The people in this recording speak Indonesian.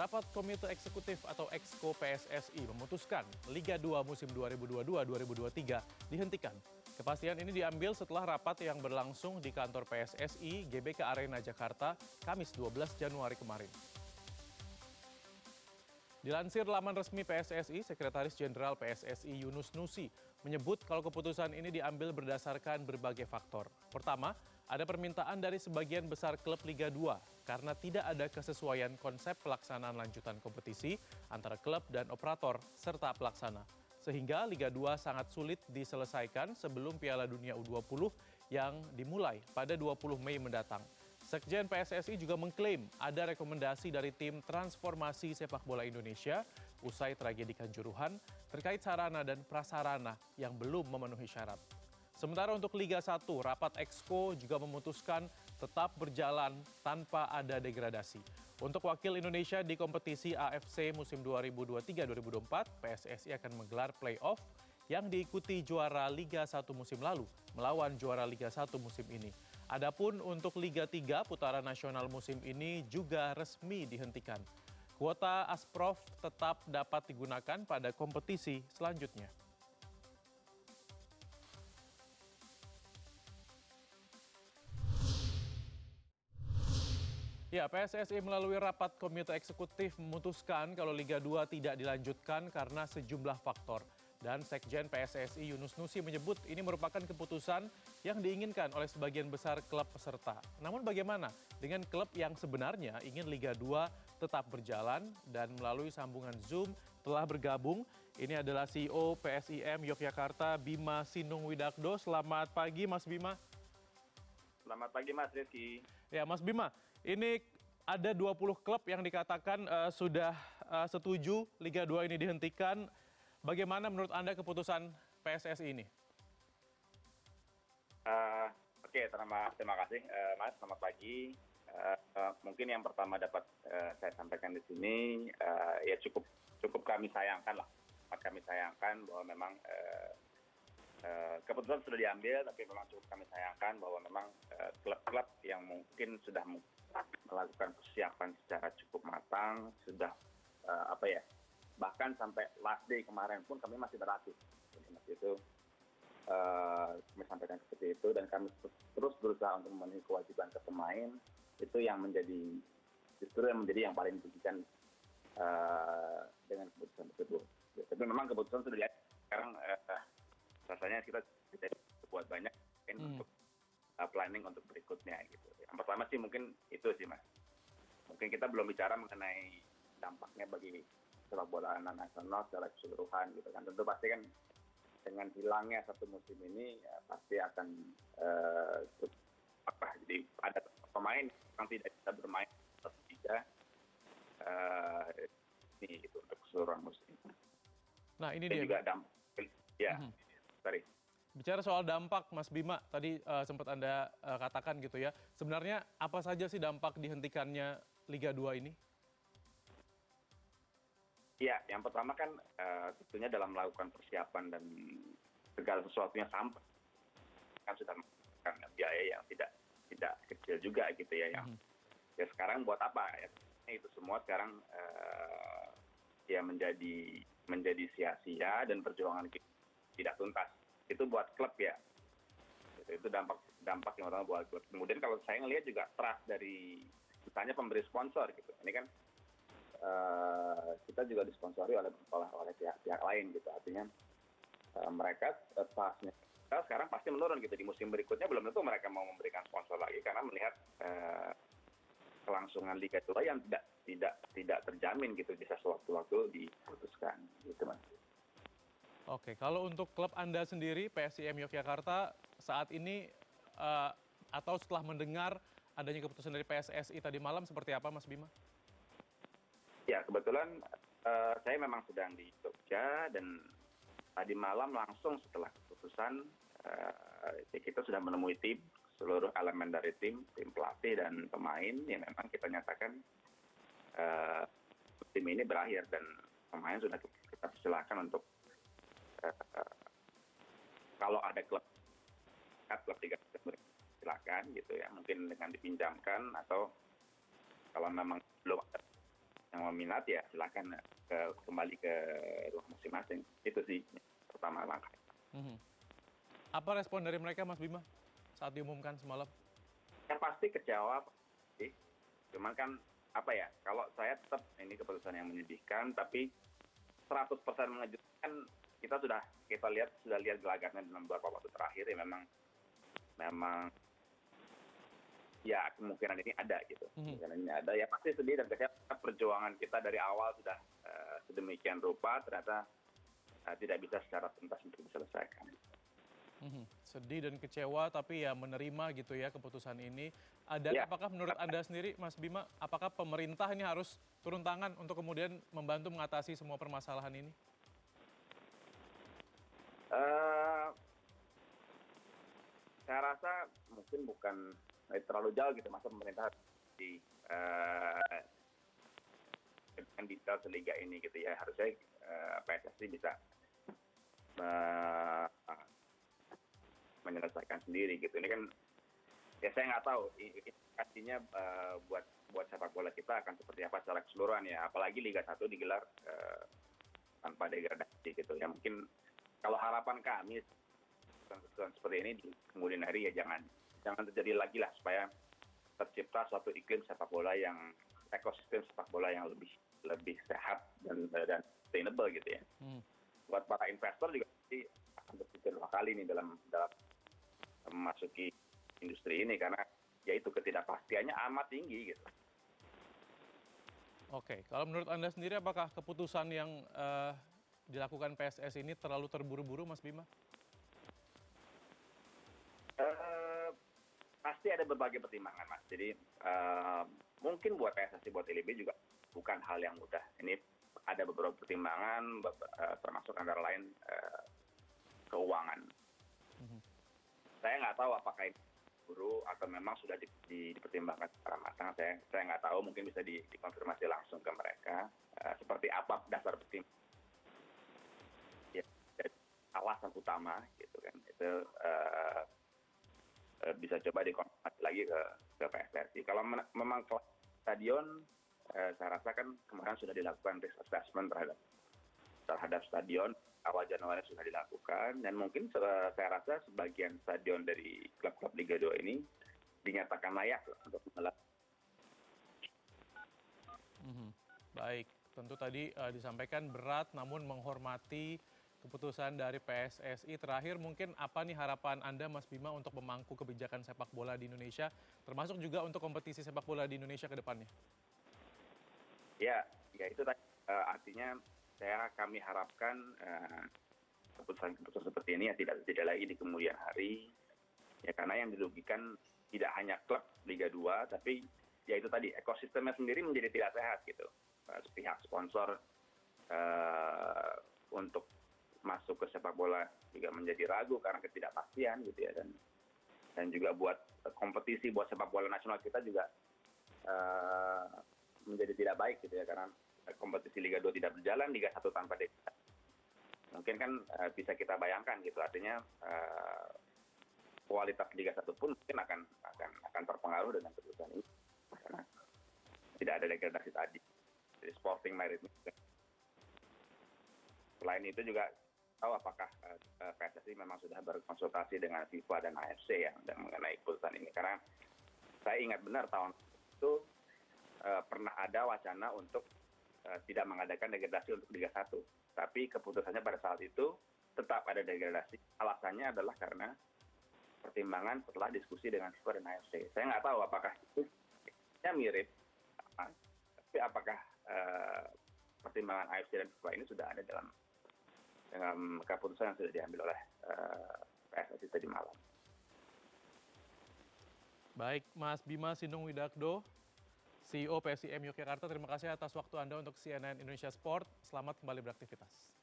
Rapat Komite Eksekutif atau Exco PSSI memutuskan Liga 2 musim 2022-2023 dihentikan. Kepastian ini diambil setelah rapat yang berlangsung di kantor PSSI GBK Arena Jakarta Kamis 12 Januari kemarin. Dilansir laman resmi PSSI, Sekretaris Jenderal PSSI Yunus Nusi menyebut kalau keputusan ini diambil berdasarkan berbagai faktor. Pertama, ada permintaan dari sebagian besar klub Liga 2 karena tidak ada kesesuaian konsep pelaksanaan lanjutan kompetisi antara klub dan operator serta pelaksana. Sehingga Liga 2 sangat sulit diselesaikan sebelum Piala Dunia U20 yang dimulai pada 20 Mei mendatang. Sekjen PSSI juga mengklaim ada rekomendasi dari tim transformasi sepak bola Indonesia usai tragedi Kanjuruhan terkait sarana dan prasarana yang belum memenuhi syarat. Sementara untuk Liga 1, rapat Exco juga memutuskan tetap berjalan tanpa ada degradasi. Untuk wakil Indonesia di kompetisi AFC musim 2023-2024, PSSI akan menggelar playoff yang diikuti juara Liga 1 musim lalu melawan juara Liga 1 musim ini. Adapun untuk Liga 3 putaran nasional musim ini juga resmi dihentikan. Kuota Asprof tetap dapat digunakan pada kompetisi selanjutnya. Ya, PSSI melalui rapat komite eksekutif memutuskan kalau Liga 2 tidak dilanjutkan karena sejumlah faktor. Dan Sekjen PSSI Yunus Nusi menyebut ini merupakan keputusan yang diinginkan oleh sebagian besar klub peserta. Namun bagaimana dengan klub yang sebenarnya ingin Liga 2 tetap berjalan dan melalui sambungan Zoom telah bergabung. Ini adalah CEO PSIM Yogyakarta Bima Sinung Widakdo. Selamat pagi Mas Bima. Selamat pagi Mas Rizky. Ya Mas Bima, ini ada 20 klub yang dikatakan uh, sudah uh, setuju Liga 2 ini dihentikan Bagaimana menurut Anda keputusan PSSI ini? Uh, Oke, okay, terima, terima kasih uh, Mas, selamat pagi. Uh, uh, mungkin yang pertama dapat uh, saya sampaikan di sini, uh, ya cukup cukup kami sayangkan lah. Kami sayangkan bahwa memang uh, uh, keputusan sudah diambil, tapi memang cukup kami sayangkan bahwa memang klub-klub uh, yang mungkin sudah melakukan persiapan secara cukup matang, sudah uh, apa ya, bahkan sampai last day kemarin pun kami masih berlatih Jadi itu uh, kami sampaikan seperti itu dan kami terus berusaha untuk memenuhi kewajiban ke pemain itu yang menjadi justru yang menjadi yang paling dirugikan uh, dengan keputusan tersebut. Ya, tapi memang keputusan sudah lihat sekarang uh, rasanya kita tidak buat banyak hmm. untuk planning untuk berikutnya gitu. Yang pertama sih mungkin itu sih mas. Mungkin kita belum bicara mengenai dampaknya bagi sepak bola anak nasional secara keseluruhan gitu kan tentu pasti kan dengan hilangnya satu musim ini ya, pasti akan uh, apa jadi ada pemain yang tidak bisa bermain atau tidak uh, ini itu untuk keseluruhan musim. Nah ini Dan dia. juga dampak ya hmm. sorry. Bicara soal dampak, Mas Bima, tadi uh, sempat Anda uh, katakan gitu ya. Sebenarnya apa saja sih dampak dihentikannya Liga 2 ini? Ya, yang pertama kan uh, tentunya dalam melakukan persiapan dan segala sesuatunya sampai kan sudah menggunakan biaya yang tidak tidak kecil juga gitu ya yang hmm. ya sekarang buat apa ya itu semua sekarang uh, ya menjadi menjadi sia-sia dan perjuangan kita tidak tuntas itu buat klub ya. Itu, itu dampak dampak yang pertama buat klub. Kemudian kalau saya ngelihat juga trust dari misalnya pemberi sponsor gitu. Ini kan uh, kita juga disponsori oleh oleh, oleh pihak-pihak lain gitu. Artinya uh, mereka uh, pasnya kita sekarang pasti menurun gitu. Di musim berikutnya belum tentu mereka mau memberikan sponsor lagi. Karena melihat uh, kelangsungan liga itu yang tidak tidak tidak terjamin gitu. Bisa sewaktu-waktu diputuskan gitu mas. Oke, kalau untuk klub Anda sendiri PSIM Yogyakarta saat ini uh, atau setelah mendengar adanya keputusan dari PSSI tadi malam seperti apa Mas Bima? Ya, kebetulan uh, saya memang sedang di Jogja dan tadi malam langsung setelah keputusan uh, kita sudah menemui tim seluruh elemen dari tim, tim pelatih dan pemain yang memang kita nyatakan uh, tim ini berakhir dan pemain sudah kita persilahkan untuk kalau ada klub klub tiga silakan gitu ya mungkin dengan dipinjamkan atau kalau memang belum ada yang meminat ya silakan ke, kembali ke rumah masing-masing. Itu sih pertama langkah. Mhm. Apa respon dari mereka Mas Bima saat diumumkan semalam? Yang pasti kecewa, sih. cuman kan apa ya? Kalau saya tetap ini keputusan yang menyedihkan, tapi 100% mengejutkan kita sudah kita lihat sudah lihat gelagatnya dalam beberapa waktu terakhir ya memang memang ya kemungkinan ini ada gitu Mhm. kemungkinan ini ada ya pasti sedih dan kecewa perjuangan kita dari awal sudah eh, sedemikian rupa ternyata eh, tidak bisa secara tuntas untuk diselesaikan. Mhm. Sedih dan kecewa tapi ya menerima gitu ya keputusan ini. Dan Ya. apakah menurut Anda sendiri Mas Bima, apakah pemerintah ini harus turun tangan untuk kemudian membantu mengatasi semua permasalahan ini? Eh, saya rasa mungkin bukan eh, terlalu jauh gitu masa pemerintah di eh, dengan detail seliga ini gitu ya. Harusnya eh, PSSI bisa eh, menyelesaikan sendiri gitu. Ini kan ya saya nggak tahu artinya eh, buat buat sepak bola kita akan seperti apa secara keseluruhan ya. Apalagi Liga 1 digelar eh, tanpa degradasi gitu ya. Mungkin kalau harapan kami keputusan seperti ini di kemudian hari ya jangan jangan terjadi lagi lah supaya tercipta suatu iklim sepak bola yang ekosistem sepak bola yang lebih lebih sehat dan dan sustainable gitu ya. Hmm. Buat para investor juga pasti akan berpikir dua kali nih dalam dalam memasuki industri ini karena yaitu ketidakpastiannya amat tinggi gitu. Oke, kalau menurut Anda sendiri apakah keputusan yang eh, dilakukan PSS ini terlalu terburu-buru Mas Bima? Eh, pasti ada berbagai pertimbangan mas. Jadi eh, mungkin buat PSSI buat LIB juga bukan hal yang mudah. Ini ada beberapa pertimbangan, eh, termasuk antara lain eh, keuangan. Mhm. Saya nggak tahu apakah ini buru atau memang sudah di, di- dipertimbangkan secara matang. Saya saya nggak tahu. Mungkin bisa di- dikonfirmasi langsung ke mereka eh, seperti apa dasar pertimbangan. Alasan utama gitu kan itu eh, bisa coba dikonfirmasi lagi ke ke PSSI. Kalau memang stadion, eh, saya rasa kan kemarin sudah dilakukan risk assessment terhadap terhadap stadion awal Januari sudah dilakukan dan mungkin saya rasa sebagian stadion dari klub-klub Liga 2 ini dinyatakan layak untuk menggelar. Mhm. Baik, tentu tadi eh, disampaikan berat namun menghormati keputusan dari PSSI. Terakhir mungkin apa nih harapan Anda Mas Bima untuk memangku kebijakan sepak bola di Indonesia termasuk juga untuk kompetisi sepak bola di Indonesia ke depannya? Ya, ya itu tadi eh, artinya saya kami harapkan eh, keputusan-keputusan seperti ini ya tidak tidak lagi di kemudian hari ya karena yang dirugikan tidak hanya klub Liga 2 tapi ya itu tadi ekosistemnya sendiri menjadi tidak sehat gitu Eh, pihak sponsor eh, untuk masuk ke sepak bola juga menjadi ragu karena ketidakpastian gitu ya. Dan dan juga buat kompetisi buat sepak bola nasional kita juga eh, menjadi tidak baik gitu ya. Karena kompetisi Liga 2 tidak berjalan, Liga 1 tanpa desa. Mungkin kan eh, bisa kita bayangkan gitu. Artinya eh, kualitas Liga 1 pun mungkin akan akan akan terpengaruh dengan keputusan ini. Karena tidak ada degradasi tadi. Jadi sporting merit Selain itu juga tahu apakah eh, eh, PSSI memang sudah berkonsultasi dengan FIFA dan AFC ya mengenai keputusan ini karena saya ingat benar tahun itu eh, pernah ada wacana untuk tidak mengadakan degradasi untuk Liga 1. Tapi keputusannya pada saat itu tetap ada degradasi. Alasannya adalah karena pertimbangan setelah diskusi dengan FIFA dan AFC. Saya nggak tahu apakah itu ya mirip, tapi apakah pertimbangan AFC dan FIFA ini sudah ada dalam dengan keputusan yang sudah diambil oleh eh, PSSI tadi malam. Baik, Mas Bima Sinung Widakdo, CEO PSIM Yogyakarta, terima kasih atas waktu Anda untuk CNN Indonesia Sport. Selamat kembali beraktivitas.